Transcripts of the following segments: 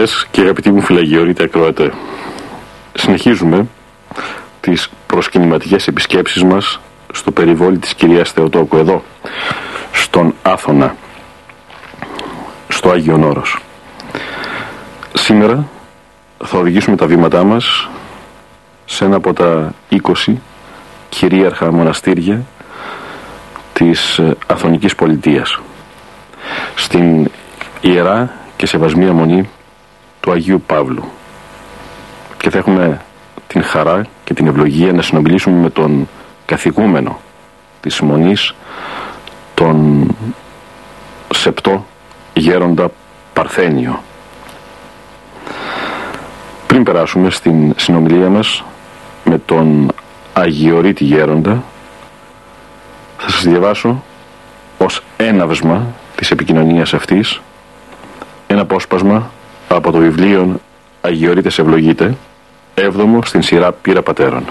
Χαίρετε αγαπητές και αγαπητοί μου φυλαγιορείτε ακροατέ. Συνεχίζουμε τις προσκυνηματικές επισκέψεις μας στο περιβόλι της κυρίας Θεοτόκου εδώ, στον Άθωνα, στο Άγιον Όρος. Σήμερα θα οδηγήσουμε τα βήματά μας σε ένα από τα 20 κυρίαρχα μοναστήρια της ε, Αθωνικής Πολιτείας. Στην Ιερά και Σεβασμία Μονή του Αγίου Παύλου. Και θα έχουμε την χαρά και την ευλογία να συνομιλήσουμε με τον καθηγούμενο της Μονής, τον Σεπτό Γέροντα Παρθένιο. Πριν περάσουμε στην συνομιλία μας με τον Αγιορείτη Γέροντα, θα σας διαβάσω ως έναυσμα της επικοινωνίας αυτής ένα απόσπασμα από το βιβλίο Αγιορείτες Ευλογείτε, έβδομο στην σειρά Πύρα Πατέρων.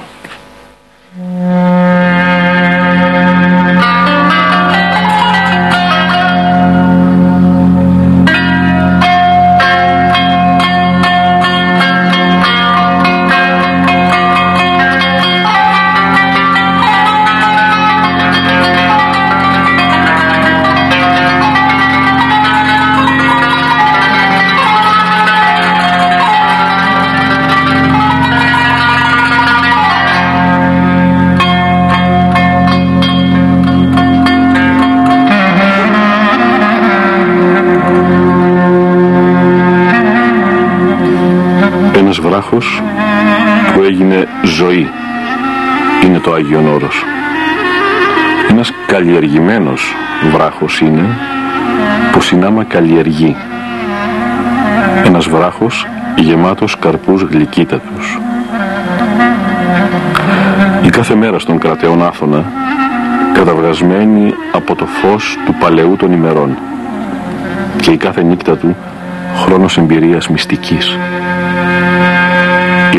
Ένας βράχος που έγινε ζωή είναι το Άγιον Όρος. Ένας καλλιεργημένος βράχος είναι που συνάμα καλλιεργεί. Ένας βράχος γεμάτος καρπούς γλυκύτατους. Η κάθε μέρα στον κρατεόν Άθωνα καταβγασμένη από το φως του παλαιού των ημερών και η κάθε νύχτα του χρόνος εμπειρίας μυστικής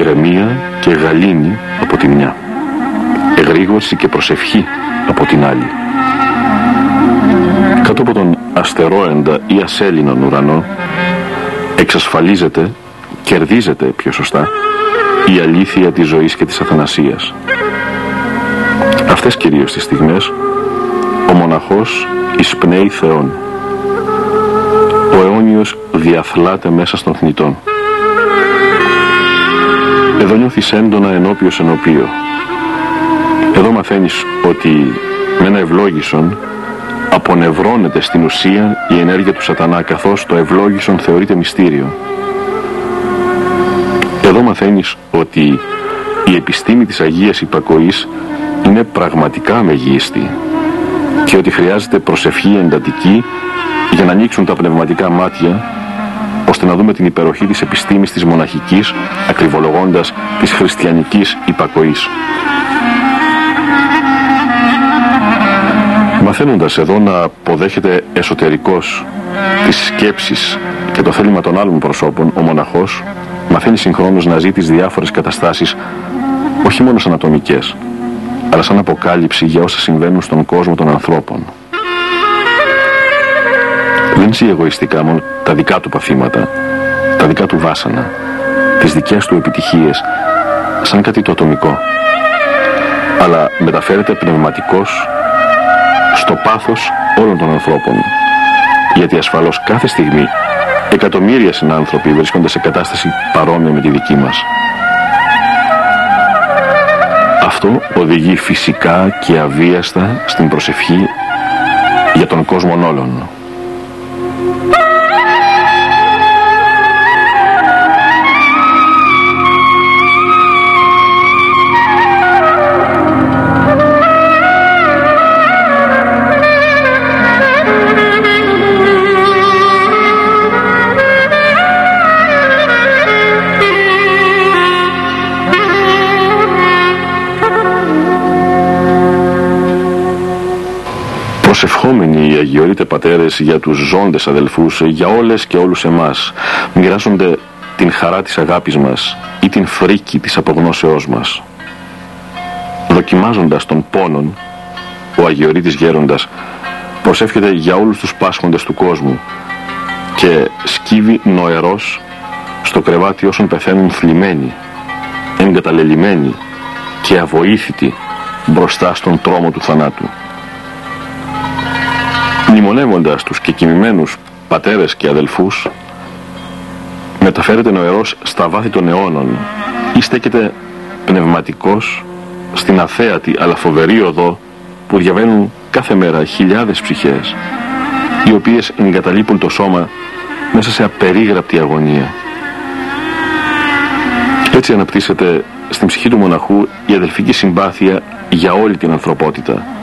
ηρεμία και γαλήνη από τη μια. Εγρήγορση και προσευχή από την άλλη. Κάτω από τον αστερόεντα ή ασέλινον ουρανό εξασφαλίζεται κερδίζεται πιο σωστά η αλήθεια της ζωής και της αθανασίας. Αυτές κυρίως τις στιγμές ο μοναχός εισπνέει Θεόν. Ο αιώνιος διαθλάται μέσα στον θνητόν εδώ νιώθεις έντονα ενώπιος ενωπίο. Εδώ μαθαίνεις ότι με ένα ευλόγησον απονευρώνεται στην ουσία η ενέργεια του σατανά καθώς το ευλόγησον θεωρείται μυστήριο. Εδώ μαθαίνεις ότι η επιστήμη της Αγίας Υπακοής είναι πραγματικά μεγίστη και ότι χρειάζεται προσευχή εντατική για να ανοίξουν τα πνευματικά μάτια ώστε να δούμε την υπεροχή της επιστήμης της μοναχικής, ακριβολογώντας της χριστιανικής υπακοής. Μαθαίνοντας εδώ να αποδέχεται εσωτερικός τις σκέψεις και το θέλημα των άλλων προσώπων, ο μοναχός μαθαίνει συγχρόνως να ζει τις διάφορες καταστάσεις όχι μόνο σαν ατομικές, αλλά σαν αποκάλυψη για όσα συμβαίνουν στον κόσμο των ανθρώπων. Δεν ζει εγωιστικά μόνο τα δικά του παθήματα, τα δικά του βάσανα, τις δικές του επιτυχίες, σαν κάτι το ατομικό. Αλλά μεταφέρεται πνευματικός στο πάθος όλων των ανθρώπων. Γιατί ασφαλώς κάθε στιγμή εκατομμύρια συνάνθρωποι βρίσκονται σε κατάσταση παρόμοια με τη δική μας. Αυτό οδηγεί φυσικά και αβίαστα στην προσευχή για τον κόσμο όλων. Προσευχόμενοι οι Αγιορείτε Πατέρες για τους ζώντες αδελφούς, για όλες και όλους εμάς, μοιράζονται την χαρά της αγάπης μας ή την φρίκη της απογνώσεώς μας. Δοκιμάζοντας τον πόνον, ο Αγιορείτης Γέροντας προσεύχεται για όλους τους πάσχοντες του κόσμου και σκύβει νοερός στο κρεβάτι όσων πεθαίνουν θλιμμένοι, εγκαταλελειμμένοι και αβοήθητοι μπροστά στον τρόμο του θανάτου μνημονεύοντας τους και κοιμημένους πατέρες και αδελφούς μεταφέρεται νοερός στα βάθη των αιώνων ή στέκεται πνευματικός στην αθέατη αλλά φοβερή οδό που διαβαίνουν κάθε μέρα χιλιάδες ψυχές οι οποίες εγκαταλείπουν το σώμα μέσα σε απερίγραπτη αγωνία. Έτσι αναπτύσσεται στην ψυχή του μοναχού η αδελφική συμπάθεια για όλη την ανθρωπότητα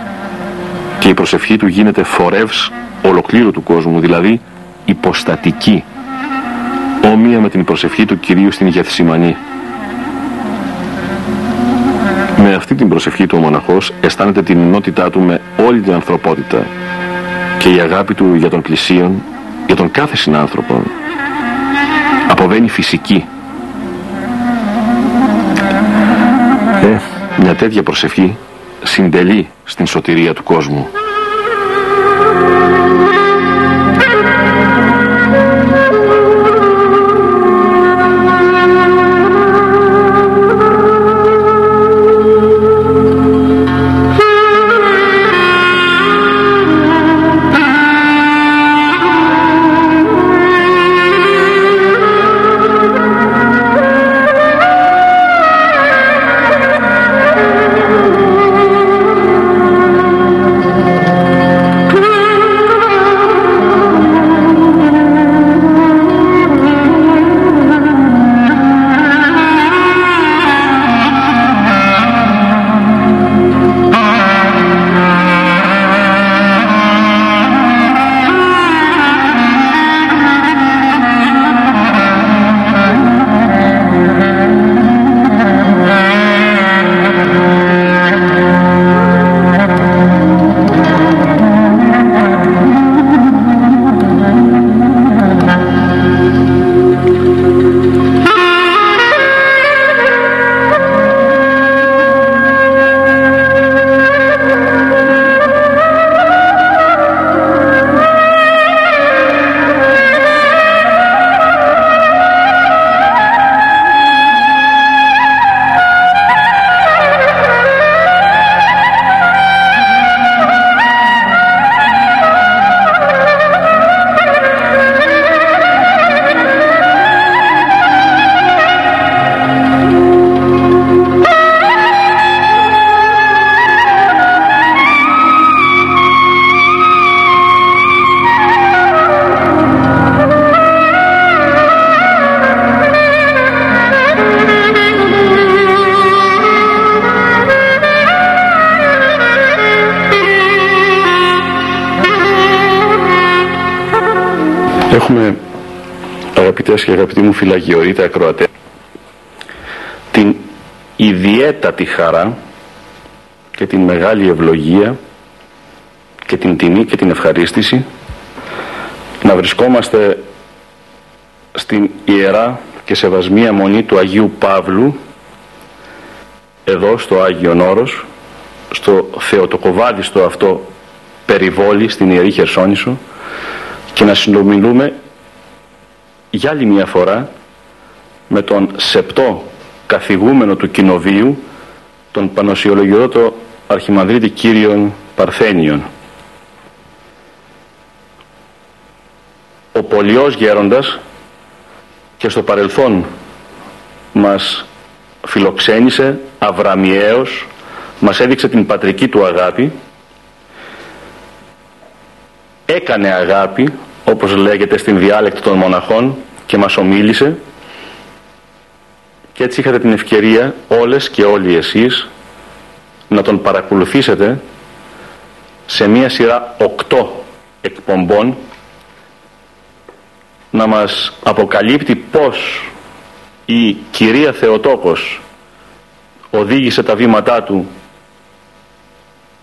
και η προσευχή του γίνεται φορεύς ολοκλήρου του κόσμου, δηλαδή υποστατική, όμοια με την προσευχή του Κυρίου στην Γεθσιμανή. Με αυτή την προσευχή του ο μοναχός αισθάνεται την ενότητά του με όλη την ανθρωπότητα και η αγάπη του για τον πλησίον, για τον κάθε συνάνθρωπο, αποβαίνει φυσική. Ε, μια τέτοια προσευχή συντελεί στην σωτηρία του κόσμου. Και αγαπητοί μου φυλαγιορείτε ακροατέ. Την ιδιαίτατη χαρά και την μεγάλη ευλογία και την τιμή και την ευχαρίστηση να βρισκόμαστε στην ιερά και σεβασμία μονή του Αγίου Παύλου εδώ στο Άγιο Όρος στο θεοτοκοβάδιστο αυτό περιβόλι στην Ιερή Χερσόνησο και να συνομιλούμε για άλλη μια φορά με τον σεπτό καθηγούμενο του κοινοβίου τον Πανοσιολογιώτο Αρχιμανδρίτη Κύριον Παρθένιον. Ο πολιός γέροντας και στο παρελθόν μας φιλοξένησε αβραμιαίος μας έδειξε την πατρική του αγάπη έκανε αγάπη όπως λέγεται στην διάλεκτο των μοναχών και μας ομίλησε. Και έτσι είχατε την ευκαιρία όλες και όλοι εσείς να τον παρακολουθήσετε σε μία σειρά οκτώ εκπομπών να μας αποκαλύπτει πως η κυρία Θεοτόκος οδήγησε τα βήματά του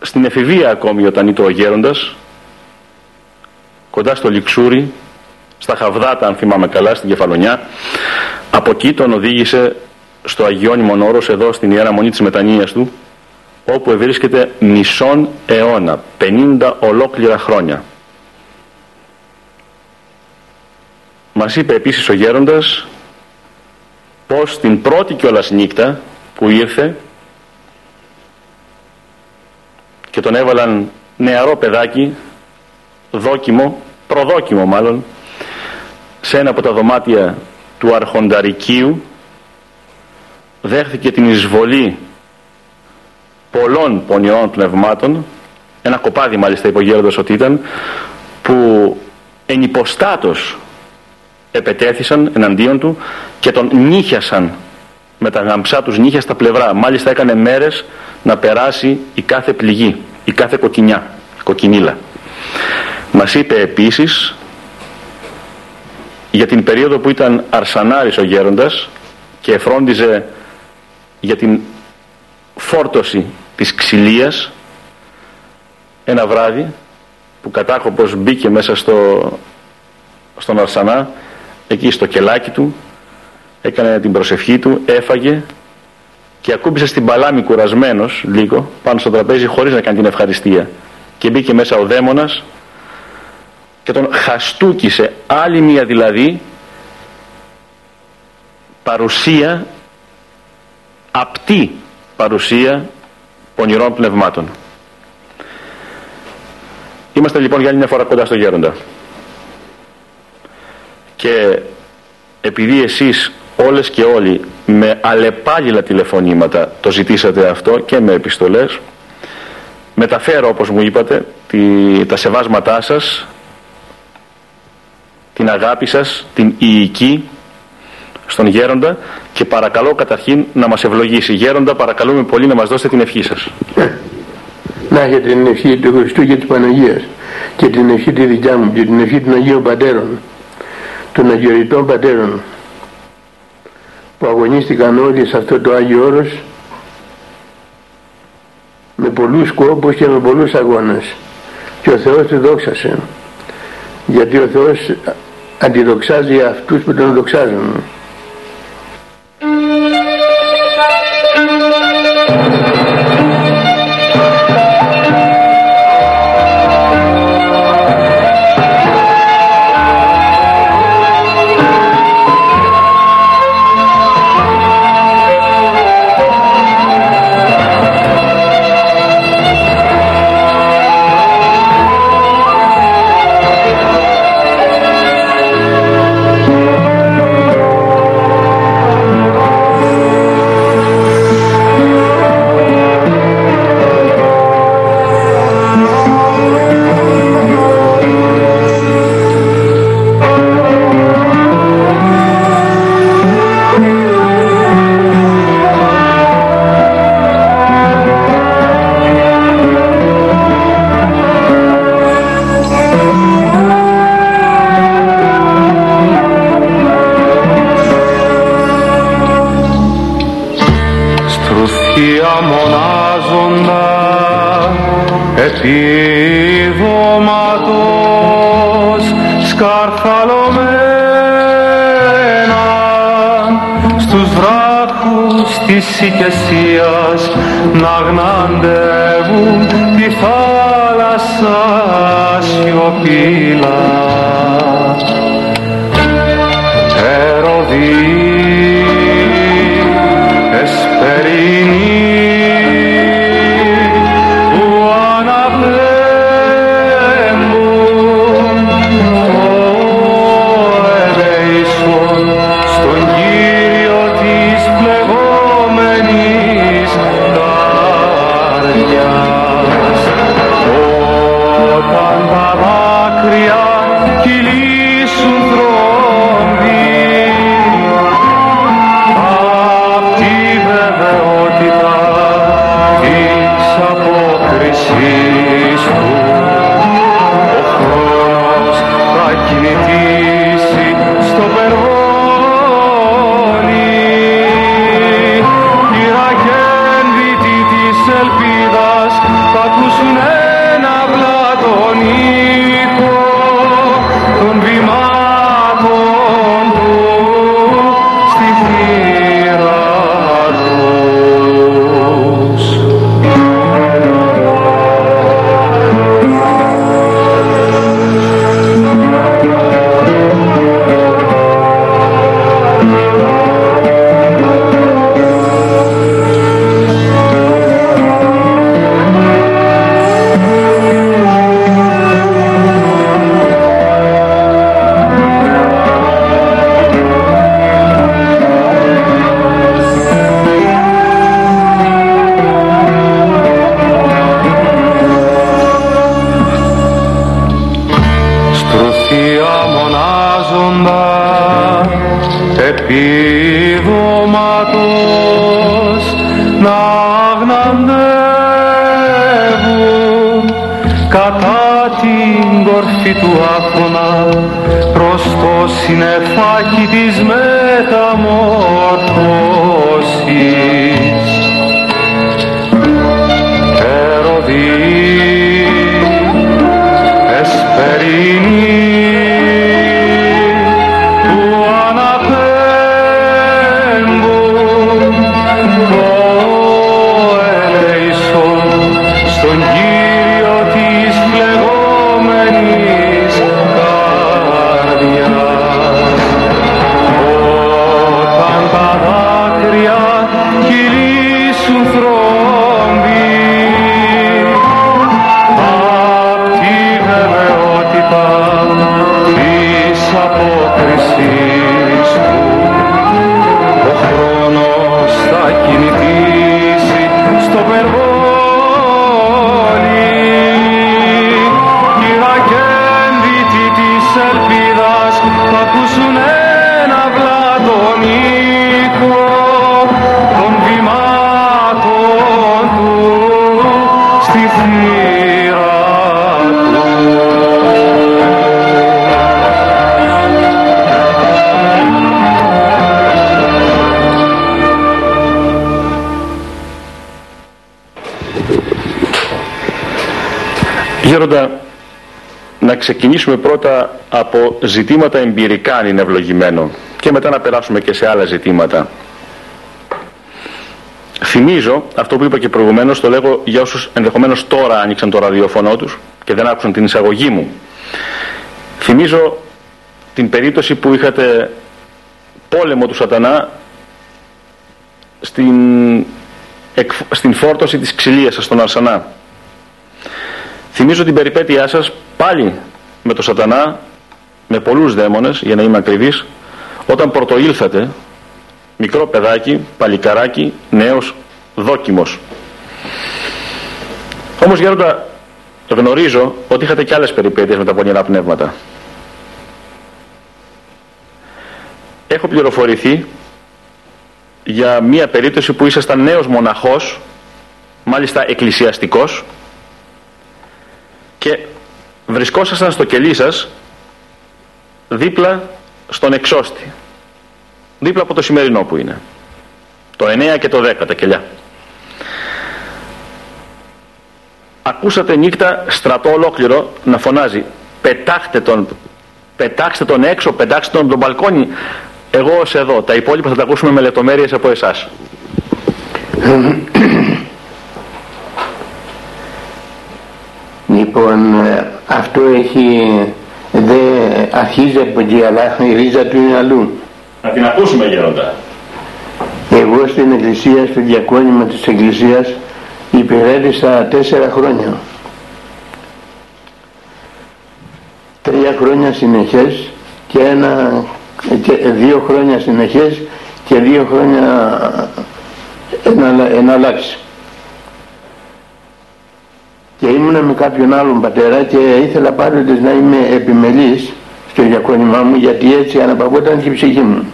στην εφηβεία ακόμη όταν ήταν ο γέροντας κοντά στο Λιξούρι στα Χαβδάτα αν θυμάμαι καλά στην Κεφαλονιά. Από εκεί τον οδήγησε στο Αγιώνυμον Όρος εδώ στην Ιέρα Μονή της Μετανοίας του όπου ευρίσκεται μισόν αιώνα 50 ολόκληρα χρόνια. Μας είπε επίσης ο γέροντας πως την πρώτη κιόλας νύχτα που ήρθε και τον έβαλαν νεαρό παιδάκι δόκιμο, προδόκιμο μάλλον σε ένα από τα δωμάτια του αρχονταρικίου δέχθηκε την εισβολή πολλών πονηρών πνευμάτων ένα κοπάδι μάλιστα υπογέροντας ότι ήταν που ενυποστάτως επετέθησαν εναντίον του και τον νύχιασαν με τα γαμψά τους νύχια στα πλευρά. Μάλιστα έκανε μέρες να περάσει η κάθε πληγή, η κάθε κοκκινιά, κοκκινίλα. Μας είπε επίσης για την περίοδο που ήταν αρσανάρης ο γέροντας και φρόντιζε για την φόρτωση της ξυλίας ένα βράδυ που κατάκοπος μπήκε μέσα στο, στον αρσανά εκεί στο κελάκι του έκανε την προσευχή του, έφαγε και ακούμπησε στην παλάμη κουρασμένος λίγο πάνω στο τραπέζι χωρίς να κάνει την ευχαριστία. Και μπήκε μέσα ο δαίμονας και τον χαστούκησε άλλη μία δηλαδή παρουσία απτή παρουσία πονηρών πνευμάτων. Είμαστε λοιπόν για άλλη μια φορά κοντά στο γέροντα. Και επειδή εσείς όλες και όλοι με αλεπάγγυλα τηλεφωνήματα το ζητήσατε αυτό και με επιστολές μεταφέρω όπως μου είπατε τη, τα σεβάσματά σας την αγάπη σας, την ιική στον γέροντα και παρακαλώ καταρχήν να μας ευλογήσει. Γέροντα παρακαλούμε πολύ να μας δώσετε την ευχή σας. Να έχετε την ευχή του Χριστού και της Παναγίας και την ευχή τη δικιά μου και την ευχή των Αγίων Πατέρων των Αγιοριτών Πατέρων που αγωνίστηκαν όλοι σε αυτό το Άγιο Όρος με πολλούς κόπους και με πολλούς αγώνες και ο Θεός του δόξασε γιατί ο Θεός αντιδοξάζει αυτούς που τον δοξάζουν χαμένα στους βράχους της οικεσίας να γναντεύουν τη θάλασσα σιωπηλά. Ερωδί, εσπερινή να ξεκινήσουμε πρώτα από ζητήματα εμπειρικά αν είναι ευλογημένο και μετά να περάσουμε και σε άλλα ζητήματα. Θυμίζω αυτό που είπα και προηγουμένως, το λέγω για όσους ενδεχομένως τώρα άνοιξαν το ραδιοφωνό τους και δεν άκουσαν την εισαγωγή μου. Θυμίζω την περίπτωση που είχατε πόλεμο του σατανά στην, στην φόρτωση της ξυλίας σας στον Αρσανά. Θυμίζω την περιπέτειά σας πάλι με το σατανά, με πολλούς δαίμονες, για να είμαι ακριβής, όταν πρωτοήλθατε, μικρό παιδάκι, παλικαράκι, νέος, δόκιμος. Όμως Γέροντα, γνωρίζω ότι είχατε και άλλες περιπέτειες με τα πονηρά πνεύματα. Έχω πληροφορηθεί για μία περίπτωση που ήσασταν νέος μοναχός, μάλιστα εκκλησιαστικός, και βρισκόσασταν στο κελί σας δίπλα στον εξώστη. Δίπλα από το σημερινό που είναι. Το 9 και το 10 τα κελιά. Ακούσατε νύχτα στρατό ολόκληρο να φωνάζει πετάχτε τον πετάξτε τον έξω, πετάξτε τον από τον μπαλκόνι. Εγώ ως εδώ, τα υπόλοιπα θα τα ακούσουμε με λεπτομέρειες από εσάς Λοιπόν, ε, αυτό έχει, δεν αρχίζει από εκεί, αλλά η ρίζα του είναι αλλού. Να την ακούσουμε γέροντα. Εγώ στην εκκλησία, στο διακόνημα της εκκλησίας, υπηρέτησα τέσσερα χρόνια. Τρία χρόνια συνεχές και, ένα, και δύο χρόνια συνεχές και δύο χρόνια εναλλάξει και ήμουν με κάποιον άλλον πατέρα και ήθελα πάντοτε να είμαι επιμελής στο διακόνημά μου γιατί έτσι αναπαυόταν και η ψυχή μου.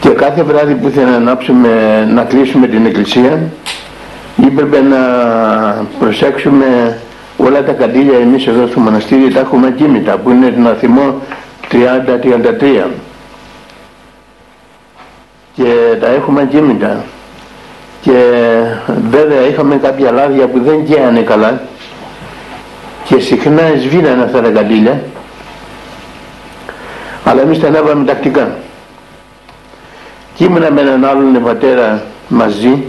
Και κάθε βράδυ που ήθελα να ανάψουμε, να κλείσουμε την εκκλησία έπρεπε να προσέξουμε όλα τα καντήλια εμείς εδώ στο μοναστήρι τα έχουμε κίνητα που είναι την αθημό 30-33 και τα έχουμε ακίνητα και βέβαια είχαμε κάποια λάδια που δεν καίανε καλά. Και συχνά σβήνανε αυτά τα καντήλια αλλά εμείς τα ανάβαμε τακτικά. Και ήμουνα με έναν άλλον πατέρα μαζί.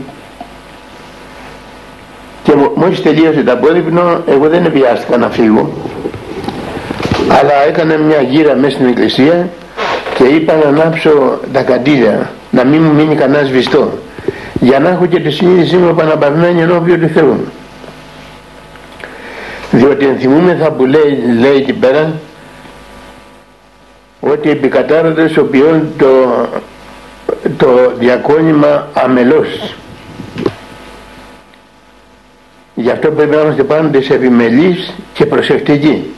Και μόλις τελείωσε τα απόδειπνο εγώ δεν βιάστηκα να φύγω. Αλλά έκανα μια γύρα μέσα στην εκκλησία και είπα να ανάψω τα καντήλια να μην μου μείνει κανένας σβηστό για να έχω και τη συνείδησή μου επαναπαρμένη ενώπιον του Θεού διότι ενθυμούμεθα που λέει, λέει εκεί πέρα ότι επικατάρονται οποίον το, το διακόνημα αμελώς γι' αυτό πρέπει να είμαστε πάντοτε επιμελείς και προσεκτικοί.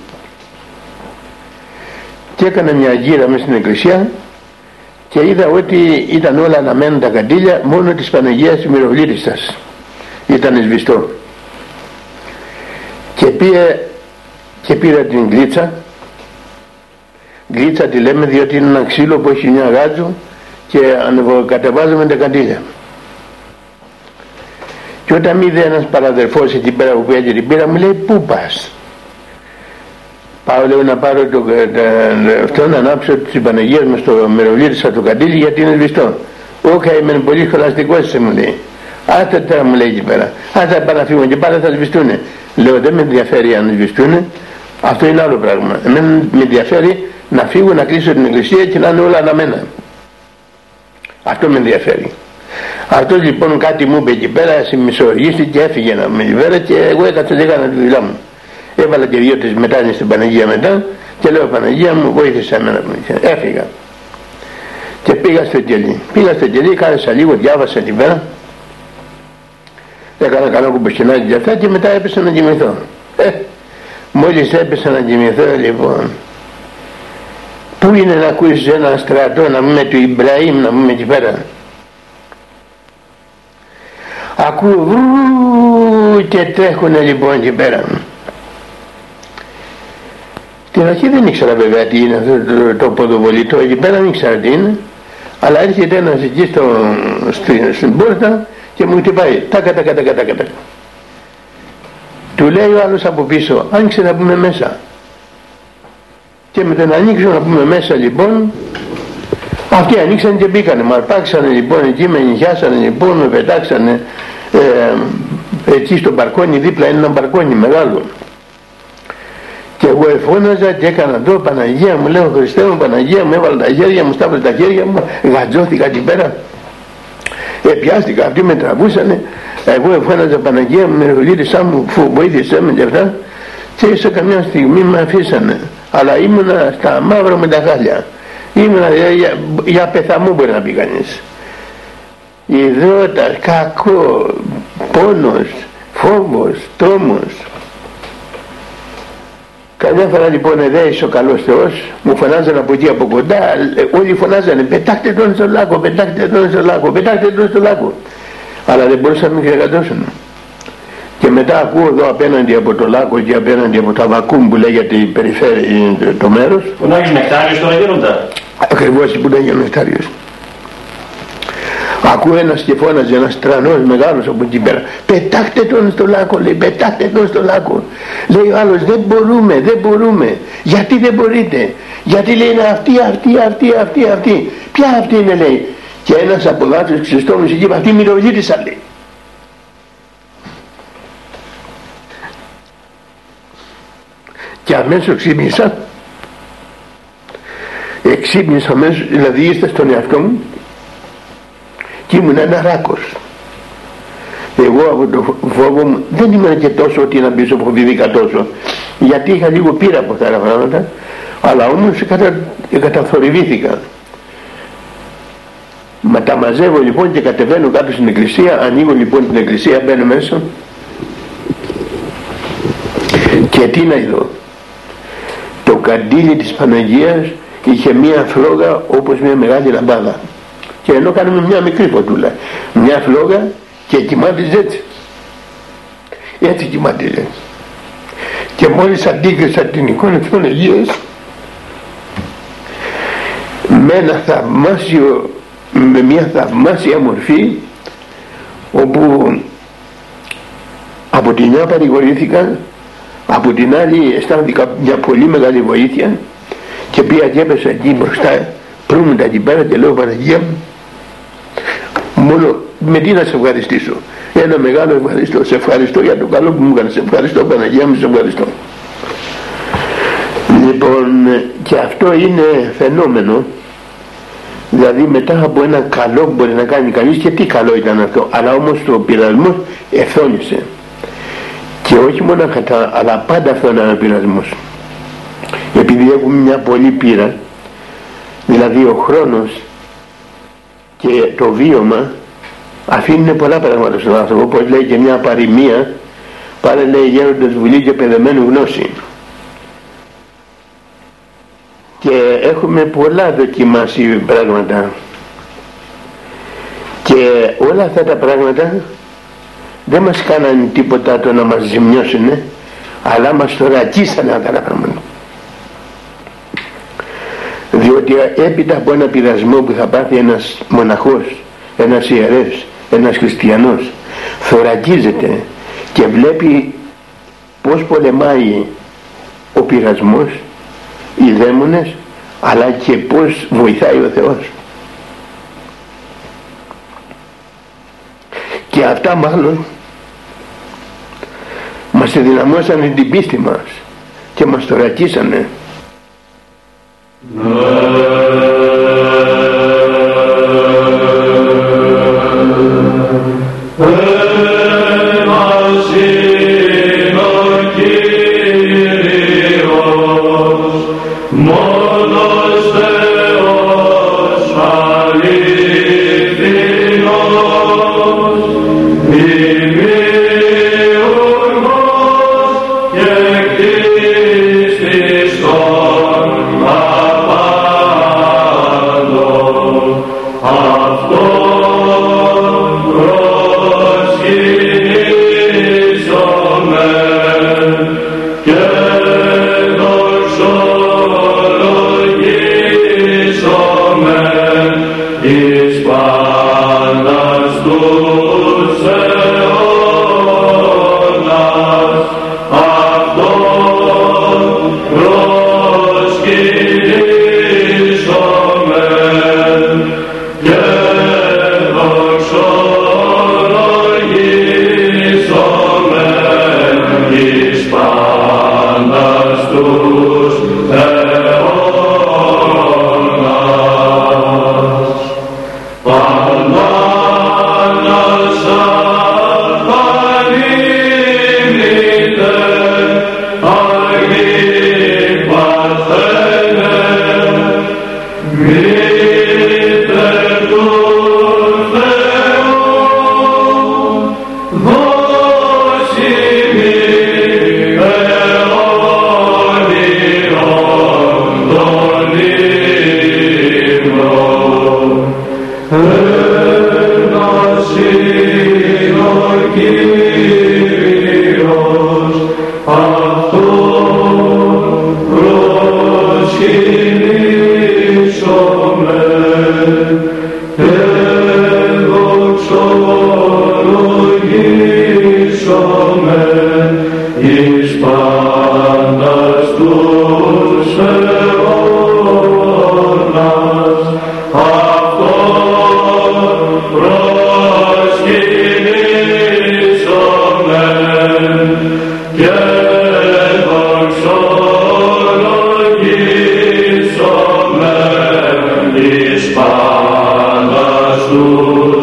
Και έκανα μια γύρα μέσα στην εκκλησία και είδα ότι ήταν όλα αναμένα τα καντήλια μόνο της Παναγίας Μυροβλήτισσας ήταν σβηστό. Και πήγε και πήρα την γλίτσα. Γλίτσα τη λέμε διότι είναι ένα ξύλο που έχει μια γάτζο και κατεβάζουμε τα καντήλια. Και όταν είδε ένας παραδερφός εκεί πέρα που πήγε την πήρα μου λέει πού πας; Πάω λέω να πάρω το, αυτό να ανάψω της Παναγίας μου στο μερολίτησα το καντήλι γιατί είναι σβηστό. Όχι είμαι πολύ σχολαστικός σε μου λέει. Άστε τώρα μου λέει εκεί πέρα. Άστε να φύγω και πάλι θα σβηστούνε. Λέω δεν με ενδιαφέρει αν σβηστούνε. Αυτό είναι άλλο πράγμα. Εμένα με ενδιαφέρει να φύγω να κλείσω την εκκλησία και να είναι όλα αναμένα. Αυτό με ενδιαφέρει. Αυτό λοιπόν κάτι μου είπε εκεί πέρα, συμμισοργήθηκε και έφυγε να με λιβέρα και εγώ έκατσα και έκανα τη δουλειά μου. Έβαλα και δύο τρεις μετάνοιες στην Παναγία μετά και λέω Παναγία μου βοήθησε εμένα που Έφυγα. Και πήγα στο κελί. Πήγα στο κελί, κάθεσα λίγο, διάβασα την πέρα. Έκανα καλό κουμποσχινάκι για αυτά και μετά έπεσα να κοιμηθώ. Ε, μόλις έπεσα να κοιμηθώ λοιπόν. Πού είναι να ακούσεις ένα στρατό να πούμε του Ιμπραήμ να πούμε εκεί πέρα; Ακούω βρου και τρέχουνε λοιπόν εκεί πέρα. Στην αρχή δεν ήξερα βέβαια τι είναι αυτό το, το ποδοβολητό εκεί πέρα, δεν ήξερα τι είναι. Αλλά έρχεται ένας εκεί στο, στην, στην πόρτα και μου χτυπάει. Τάκα, τάκα, τάκα, τάκα, τάκα. Του λέει ο άλλος από πίσω, άνοιξε να πούμε μέσα. Και με τον ανοίξω να πούμε μέσα λοιπόν, αυτοί ανοίξαν και μπήκανε. Μα αρπάξανε λοιπόν εκεί, με νυχιάσανε λοιπόν, με πετάξανε ε, εκεί στο μπαρκόνι, δίπλα είναι ένα μπαρκόνι μεγάλο και εγώ εφώναζα και έκανα το Παναγία μου λέω Χριστέ μου Παναγία μου έβαλα τα χέρια μου στάβω τα χέρια μου γατζώθηκα εκεί πέρα επιάστηκα αυτοί με τραβούσανε. Εγώ εφώναζα Παναγία μου με σαν μου φου, βοήθησέ με και αυτά και σε καμιά στιγμή με αφήσανε. Αλλά ήμουνα στα μαύρα με τα χάλια ήμουνα για, για, για πεθαμού μπορεί να πει κανείς. Υδρότας, κακός, πόνος, φόβος, τρόμος Καμιά φορά λοιπόν είσαι ο καλός Θεός, μου φωνάζανε από εκεί από κοντά, όλοι φωνάζανε πετάχτε τον στο λάκκο, πετάχτε τον στο λάκκο, πετάχτε τον στο λάκκο. Αλλά δεν μπορούσαν να μην Και μετά ακούω εδώ απέναντι από το λάκκο και απέναντι από τα βακούμ που λέγεται η περιφέρεια, το μέρος. Φωνάγεις νεκτάριος τώρα γίνοντα. Ακριβώς που λέγεται νεκτάριος. Ακούω ένας και φώναζε ένας τρανός μεγάλος από εκεί πέρα. Πετάχτε τον στο λάκκο λέει, πετάχτε τον στο λάκκο. Λέει ο άλλος δεν μπορούμε, δεν μπορούμε. Γιατί δεν μπορείτε. Γιατί λέει είναι αυτή, αυτή, αυτή, αυτή, αυτή. Ποια αυτή είναι λέει. Και ένας από δάτους ξεστόμους εκεί είπε αυτή μυρωγύρισα λέει. Και αμέσως ξύπνησα. Εξύπνησα αμέσως, δηλαδή ήρθα στον εαυτό μου και ήμουν ένας ράκος εγώ από το φόβο μου δεν ήμουν και τόσο ότι να μπεις φοβήθηκα τόσο γιατί είχα λίγο πείρα από αυτά τα πράγματα αλλά όμως κατα, καταθορυβήθηκα Μα τα μαζεύω λοιπόν και κατεβαίνω κάτω στην εκκλησία, ανοίγω λοιπόν την εκκλησία, μπαίνω μέσα και τι να δω. Το καντήλι της Παναγίας είχε μία φλόγα όπως μια μεγάλη λαμπάδα. Και ενώ κάνουμε μια μικρή φωτούλα, μια φλόγα και κοιμάτιζε έτσι. Έτσι κοιμάτιζε. Και μόλις αντίκρισα την εικόνα της Παναγίας με ένα θαυμάσιο με μια θαυμάσια μορφή όπου από την μια παρηγορήθηκα από την άλλη αισθάνθηκα μια πολύ μεγάλη βοήθεια και πήγα και έπεσα εκεί μπροστά προύμεντα εκεί πέρα και λέω Παναγία μου μόνο με τι να σε ευχαριστήσω. Ένα μεγάλο ευχαριστώ. Σε ευχαριστώ για το καλό που μου έκανες σε ευχαριστώ Παναγία μου σε ευχαριστώ. Λοιπόν και αυτό είναι φαινόμενο. Δηλαδή μετά από ένα καλό που μπορεί να κάνει κανείς και τι καλό ήταν αυτό αλλά όμως το πειρασμός ευθόνησε και όχι μόνο κατά αλλά πάντα αυτό είναι ένα πειρασμός. Επειδή έχουμε μια πολύ πείρα δηλαδή ο χρόνος και το βίωμα αφήνουν πολλά πράγματα στον άνθρωπο. Όπως λέει και μια παροιμία πάρε λέει γέροντας βουλή και παιδεμένου γνώση. Και έχουμε πολλά δοκιμάσει πράγματα. Και όλα αυτά τα πράγματα δεν μας κάνανε τίποτα το να μας ζημιώσουν αλλά μας θωρακίσανε αυτά τα πράγματα διότι έπειτα από ένα πειρασμό που θα πάθει ένας μοναχός ένας ιερεύς, ένας χριστιανός θωρακίζεται και βλέπει πως πολεμάει ο πειρασμός οι δαίμονες αλλά και πως βοηθάει ο Θεός. Και αυτά μάλλον μας ενδυναμώσανε την πίστη μας και μας το Father, Son,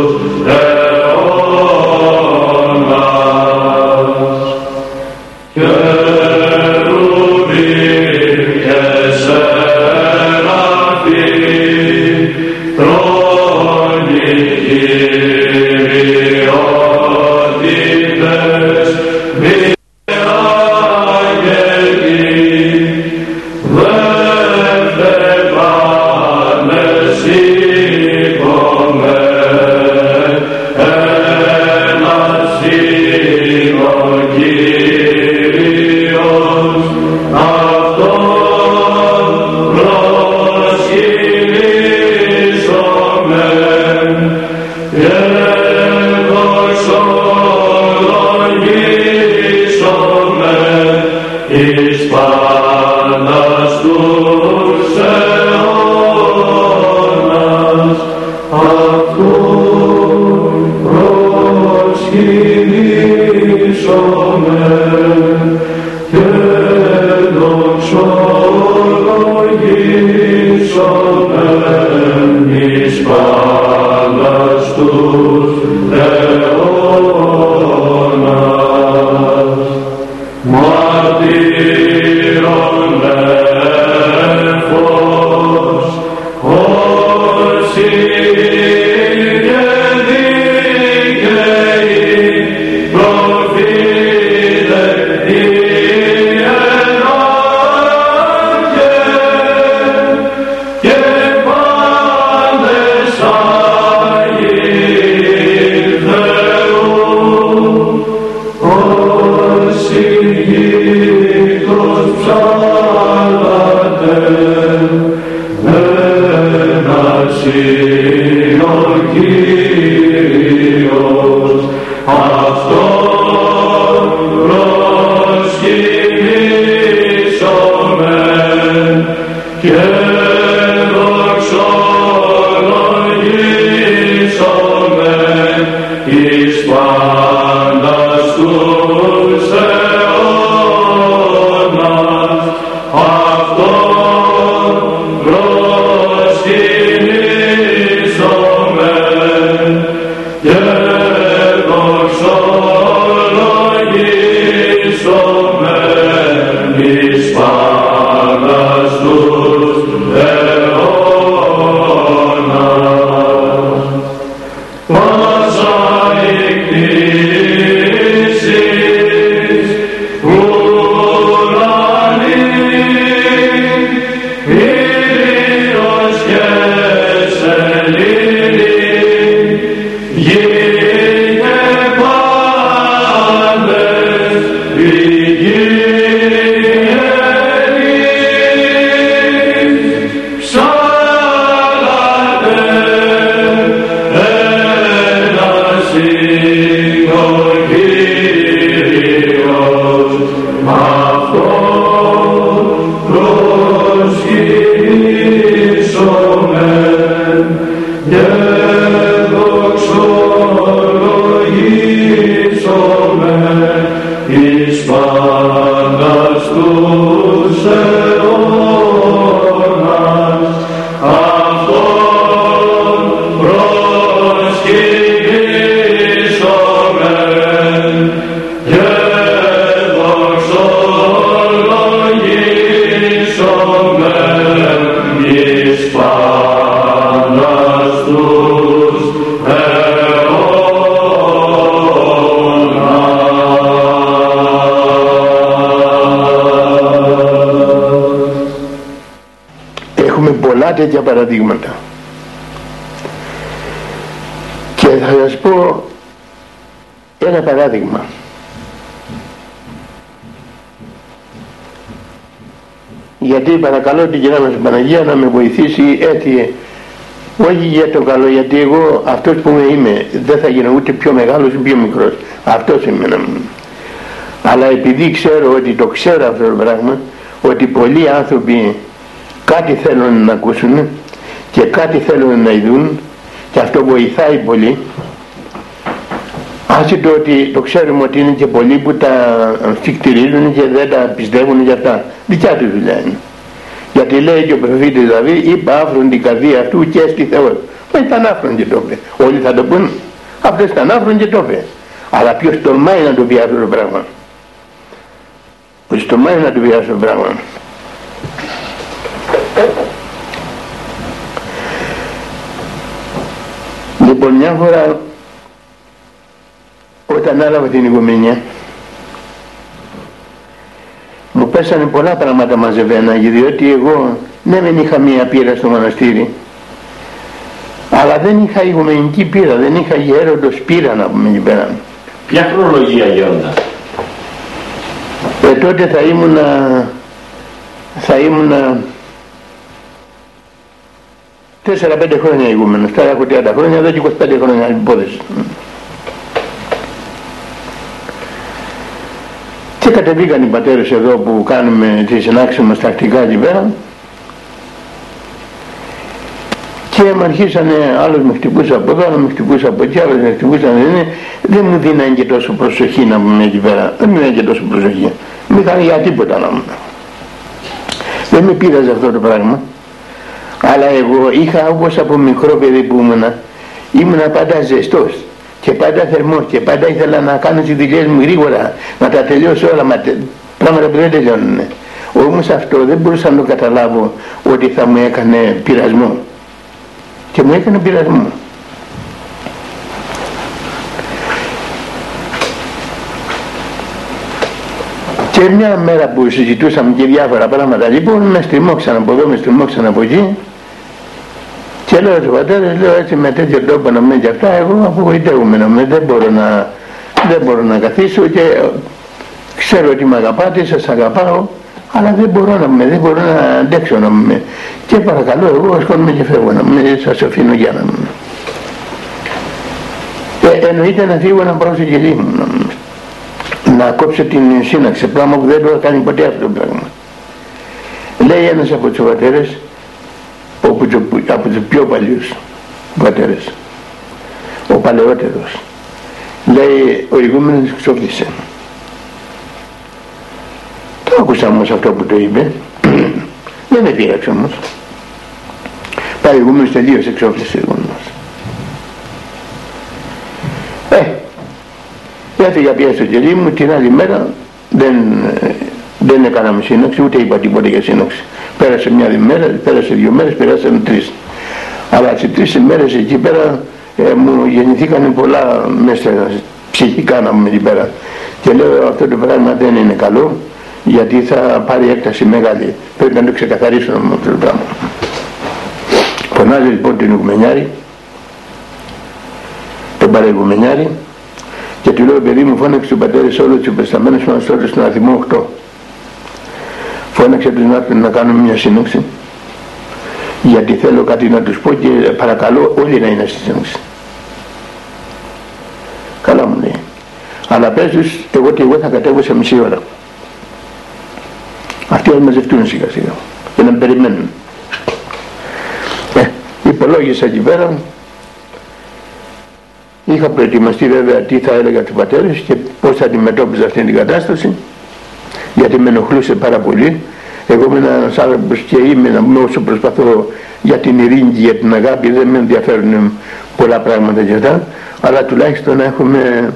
παραδείγματα. Και θα σας πω ένα παράδειγμα. Γιατί παρακαλώ την κυρία μας Παναγία να με βοηθήσει έτσι όχι για το καλό γιατί εγώ αυτός που είμαι δεν θα γίνω ούτε πιο μεγάλος ούτε πιο μικρός αυτός είμαι να αλλά επειδή ξέρω ότι το ξέρω αυτό το πράγμα ότι πολλοί άνθρωποι κάτι θέλουν να ακούσουν και κάτι θέλουν να ειδούν και αυτό βοηθάει πολύ. Άσχετο ότι το ξέρουμε ότι είναι και πολλοί που τα φικτηρίζουν και δεν τα πιστεύουν για αυτά δικιά τους δουλειά είναι. Γιατί λέει και ο προφήτης δηλαδή είπα άφρον την καρδία αυτού και έστι Θεός μα ήταν άφρον και το είπε. Όλοι θα το πούν αυτός ήταν άφρον και το είπε. Αλλά ποιος τολμάει να το πει αυτό το πράγμα; Ποιος τολμάει να το πει αυτό το πράγμα; Λοιπόν μια φορά όταν έλαβα την ηγουμενία μου πέσανε πολλά πράγματα μαζεμένα διότι εγώ ναι δεν είχα μία πείρα στο μοναστήρι αλλά δεν είχα ηγουμενική πείρα, δεν είχα γέροντος πείρα να πούμε εκεί πέρα. Ποια χρονολογία γέροντας; Ε, τότε θα ήμουνα θα ήμουνα 4-5 χρόνια ηγούμενος, τώρα έχω 30 χρόνια, εδώ και 25 χρόνια υπόθεση. Και κατεβήκαν οι πατέρες εδώ που κάνουμε τις συνάξεις μας τακτικά εκεί πέρα και με αρχίσανε άλλος με χτυπούσε από εδώ, άλλος με χτυπούσε από εκεί, άλλος με χτυπούσε δεν, δεν μου δίνανε και τόσο προσοχή να μου εκεί πέρα, δεν μου δίνανε και τόσο προσοχή. Μην είχαν για τίποτα να μου. Δεν με πείραζε αυτό το πράγμα. Αλλά εγώ είχα όπως από μικρό παιδί που ήμουνα, ήμουνα πάντα ζεστός και πάντα θερμός και πάντα ήθελα να κάνω τις δουλειές μου γρήγορα, να τα τελειώσω όλα, μα, πράγματα που δεν τελειώνουν. Όμως αυτό δεν μπορούσα να το καταλάβω ότι θα μου έκανε πειρασμό. Και μου έκανε πειρασμό. Και μια μέρα που συζητούσαμε και διάφορα πράγματα λοιπόν μες στριμώξαν από εδώ, μες στριμώξαν από εκεί και λέω στους πατέρες, λέω έτσι με τέτοιο τρόπο να μένει και αυτά, εγώ απογοητεύομαι να δεν μπορώ να, δεν μπορώ να καθίσω και ξέρω ότι με αγαπάτε, σας αγαπάω, αλλά δεν μπορώ να με, δεν μπορώ να αντέξω να με. Και παρακαλώ εγώ ασχολούμαι και φεύγω να με, σας αφήνω για να με. Ε, εννοείται να φύγω να πάω στη γελή μου, να, να κόψω την σύναξη, πράγμα που δεν το κάνει ποτέ αυτό το πράγμα. Λέει ένας από τους πατέρες, από τους πιο παλιούς πατέρες, ο παλαιότερος, λέει ο ηγούμενος ξόφτησε. Το άκουσα όμως αυτό που το είπε, δεν με πείραξε όμως. Πάει ο ηγούμενος τελείως εξόφλησε ο ηγούμενος. Ε, έφυγα πια στο κελί μου την άλλη μέρα, δεν, δεν έκανα σύνοξη, ούτε είπα τίποτα για σύνοξη. Πέρασε μια μέρα, πέρασε δύο μέρες, πέρασαν τρεις. Αλλά τις τρεις ημέρες εκεί πέρα ε, μου γεννηθήκαν πολλά μέσα ψυχικά να μου εκεί πέρα. Και λέω αυτό το πράγμα δεν είναι καλό γιατί θα πάρει έκταση μεγάλη. Πρέπει να το ξεκαθαρίσουμε με αυτό το πράγμα. Φωνάζει λοιπόν την Ουγμενιάρη, τον παρεγουμενιάρη και του λέω παιδί μου φώναξε του πατέρας σε όλους τους υπεσταμένους μας τότε στον αριθμό 8 φώναξε τους να, να κάνουμε μια σύνοξη. Γιατί θέλω κάτι να τους πω και παρακαλώ όλοι να είναι στη σύνοξη. Καλά μου λέει. Αλλά πες τους εγώ και εγώ θα κατέβω σε μισή ώρα. Αυτοί θα μαζευτούν σιγά σιγά και να περιμένουν. Ε, υπολόγισα εκεί πέρα. Είχα προετοιμαστεί βέβαια τι θα έλεγα τους πατέρες και πώς θα αντιμετώπιζα αυτή την κατάσταση γιατί με ενοχλούσε πάρα πολύ. Εγώ είμαι ένας άνθρωπος και είμαι όσο προσπαθώ για την ειρήνη και για την αγάπη δεν με ενδιαφέρουν πολλά πράγματα και αυτά αλλά τουλάχιστον να έχουμε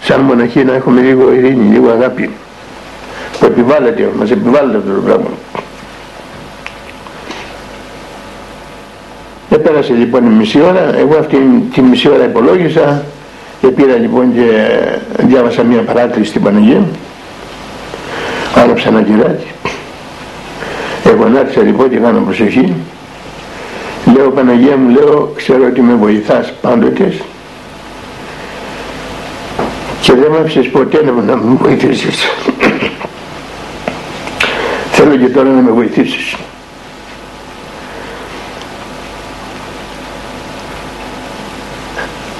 σαν μοναχή να έχουμε λίγο ειρήνη, λίγο αγάπη που επιβάλλεται, μας επιβάλλεται αυτό το πράγμα. Επέρασε λοιπόν η μισή ώρα, εγώ αυτή τη μισή ώρα υπολόγισα και πήρα λοιπόν και διάβασα μια παράτηση στην Παναγία άναψα ένα κυράκι. Εγώ λοιπόν και κάνω προσοχή. Λέω Παναγία μου λέω ξέρω ότι με βοηθάς πάντοτε. Και δεν μ' άφησες ποτέ να με βοηθήσεις. Θέλω και τώρα να με βοηθήσεις.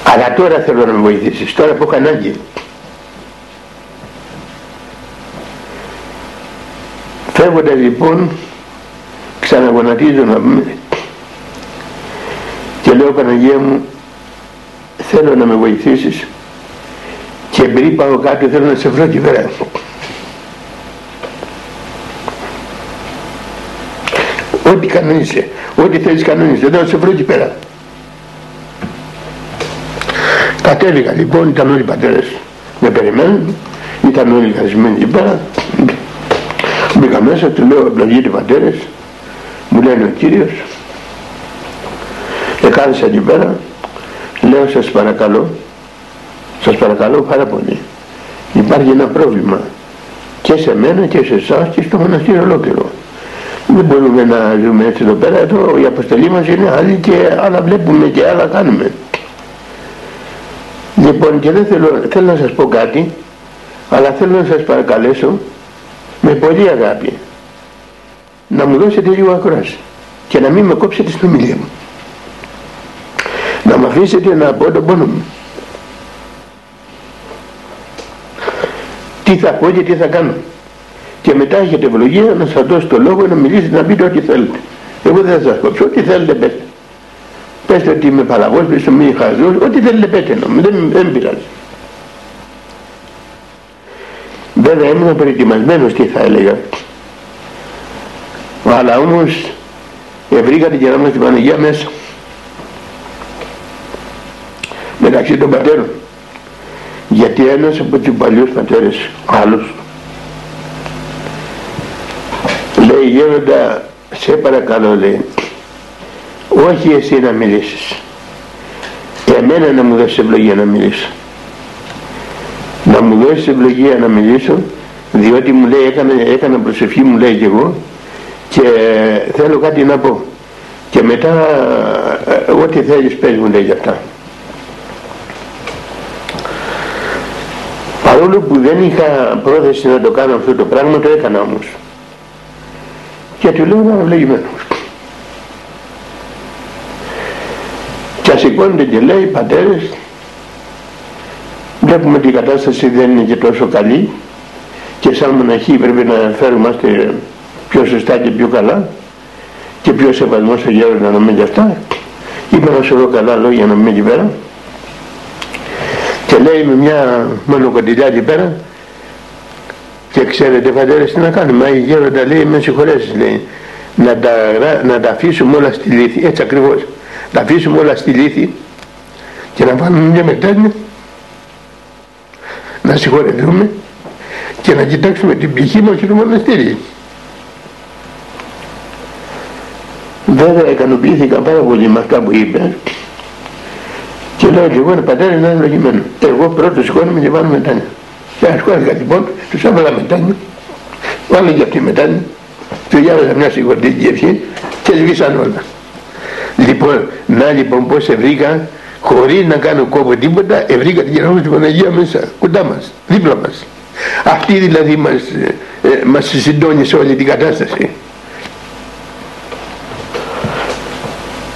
Αλλά τώρα θέλω να με βοηθήσεις. Τώρα που έχω ανάγκη Φεύγοντας λοιπόν ξαναγονατίζω να πούμε και λέω Παναγία μου θέλω να με βοηθήσεις και πριν πάω κάτω θέλω να σε βρω και πέρα. Ό,τι κανονίσαι, ό,τι θέλεις κανονίσαι, θέλω να σε βρω και πέρα. Κατέβηκα λοιπόν, ήταν όλοι οι πατέρες με περιμένουν, ήταν όλοι χαρισμένοι εκεί πέρα, Μπήκα μέσα, του λέω ευλογείτε πατέρες, μου λένε ο Κύριος, εκάθισα εκεί πέρα, λέω σας παρακαλώ, σας παρακαλώ πάρα πολύ, υπάρχει ένα πρόβλημα και σε μένα και σε εσάς και στο μοναστήριο ολόκληρο. Δεν μπορούμε να ζούμε έτσι εδώ πέρα, εδώ η αποστολή μας είναι άλλη και άλλα βλέπουμε και άλλα κάνουμε. Λοιπόν και δεν θέλω, θέλω να σας πω κάτι, αλλά θέλω να σας παρακαλέσω με πολύ αγάπη. Να μου δώσετε λίγο ακρόαση και να μην με κόψετε στην ομιλία μου. Να με αφήσετε να πω τον πόνο μου. Τι θα πω και τι θα κάνω. Και μετά έχετε ευλογία να σας δώσω το λόγο να μιλήσετε να πείτε ό,τι θέλετε. Εγώ δεν θα σας κόψω. Ό,τι θέλετε πέστε. Πέστε ότι είμαι παλαβός, πέστε ότι είμαι χαζός, ό,τι θέλετε πέτε δεν, δεν πειράζει. Βέβαια ήμουν προετοιμασμένος τι θα έλεγα. Αλλά όμως ευρήκατε και να είμαστε στην Παναγία μέσα. Μεταξύ των πατέρων. Γιατί ένας από τους παλιούς πατέρες, άλλος, λέει γέροντα, σε παρακαλώ λέει, όχι εσύ να μιλήσεις. Εμένα να μου δώσεις ευλογία να μιλήσω να μου δώσεις ευλογία να μιλήσω διότι μου λέει έκανα, έκανα προσευχή μου λέει και εγώ. Και θέλω κάτι να πω. Και μετά ε, ό,τι θέλεις πες μου λέει για αυτά. Παρόλο που δεν είχα πρόθεση να το κάνω αυτό το πράγμα το έκανα όμως. Και του λέω να ευλογημένος και σηκώνεται και λέει πατέρες βλέπουμε ότι η κατάσταση δεν είναι και τόσο καλή και σαν μοναχοί πρέπει να φέρουμε πιο σωστά και πιο καλά και πιο σεβασμός στο γέροντα να μην και αυτά. Είπε ένα σωρό καλά λόγια να μην εκεί πέρα. Και λέει με μια μονοκοντιλιά εκεί πέρα και ξέρετε πατέρες τι να κάνουμε η γέροντα λέει με συγχωρέσεις λέει. Να τα, να τα αφήσουμε όλα στη λύθη έτσι ακριβώς. Να αφήσουμε όλα στη λύθη και να βάλουμε μια μετάνοια να συγχωρεθούμε και να κοιτάξουμε την πηγή μας στο μοναστήρι. Βέβαια ικανοποιήθηκα πάρα πολύ με αυτά που είπε και λέω και εγώ πατέρα είναι λογημένο. Εγώ πρώτος σηκώνομαι και βάλω μετάνια. Και ασχόληκα λοιπόν, τους έβαλα μετάνια, βάλω και αυτή μετάνια, του διάβαζα μια συγχωρητική ευχή και σβήσαν όλα. Λοιπόν, να λοιπόν πώς σε βρήκα χωρίς να κάνω κόπο τίποτα ευρήκα την Γερόφωνη στην Παναγία μέσα κοντά μας, δίπλα μας αυτή δηλαδή μας, ε, ε μας συντώνει σε όλη την κατάσταση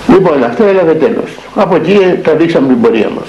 λοιπόν αυτό έλαβε τέλος από εκεί τα δείξαμε την πορεία μας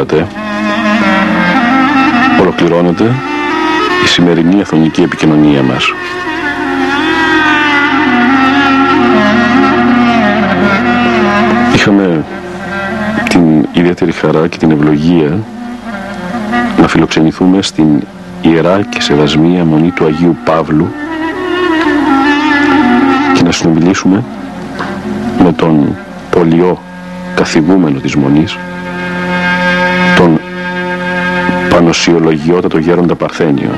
ακροατέ ολοκληρώνεται η σημερινή αθωνική επικοινωνία μας. Είχαμε την ιδιαίτερη χαρά και την ευλογία να φιλοξενηθούμε στην Ιερά και Σεβασμία Μονή του Αγίου Παύλου και να συνομιλήσουμε με τον πολιό καθηγούμενο της Μονής πανοσιολογιότατο γέροντα Παρθένιο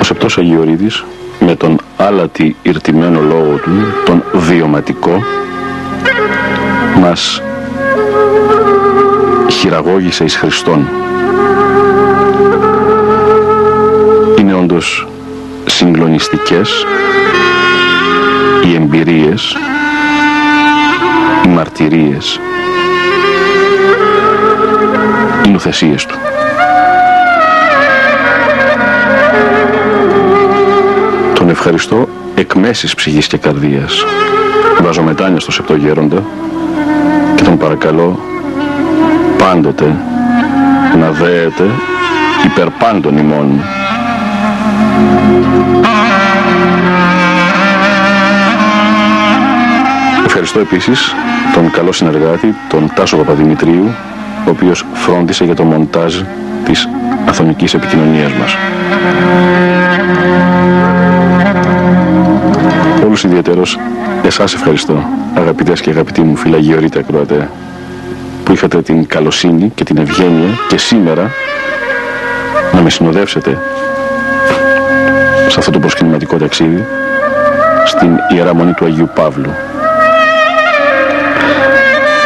Ο Σεπτός Αγιορείδης με τον άλατη ηρτημένο λόγο του, τον βιωματικό, μας χειραγώγησε εις Χριστόν. Είναι όντως συγκλονιστικές οι εμπειρίες, οι μαρτυρίες, οι νουθεσίες του. Τον ευχαριστώ εκ μέσης ψυχής και καρδίας. Βάζω μετάνια στο Σεπτογέροντα και τον παρακαλώ πάντοτε να δέεται υπερ πάντων ημών. Ευχαριστώ επίσης τον καλό συνεργάτη, τον Τάσο Παπαδημητρίου, ο οποίος φρόντισε για το μοντάζ της αθωνικής επικοινωνίας μας. Όλους ιδιαίτερος εσάς ευχαριστώ, αγαπητές και αγαπητοί μου φυλαγιορείτε ακροατέ, που είχατε την καλοσύνη και την ευγένεια και σήμερα να με συνοδεύσετε σε αυτό το προσκυνηματικό ταξίδι στην Ιερά Μονή του Αγίου Παύλου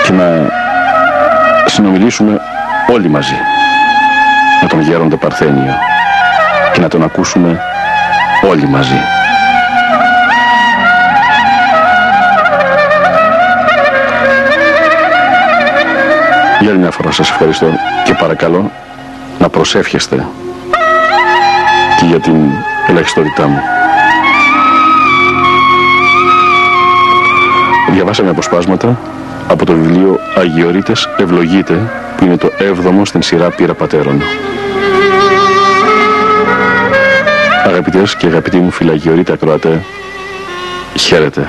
και να συνομιλήσουμε όλοι μαζί με τον γέροντα Παρθένιο και να τον ακούσουμε όλοι μαζί. Για άλλη μια φορά σας ευχαριστώ και παρακαλώ να προσεύχεστε και για την ελαχιστότητά μου. Διαβάσαμε αποσπάσματα από το βιβλίο Αγιορείτες Ευλογείτε που είναι το 7ο στην σειρά Πύρα Πατέρων. Αγαπητές και αγαπητοί μου φυλαγιορείτε ακροατέ, χαίρετε.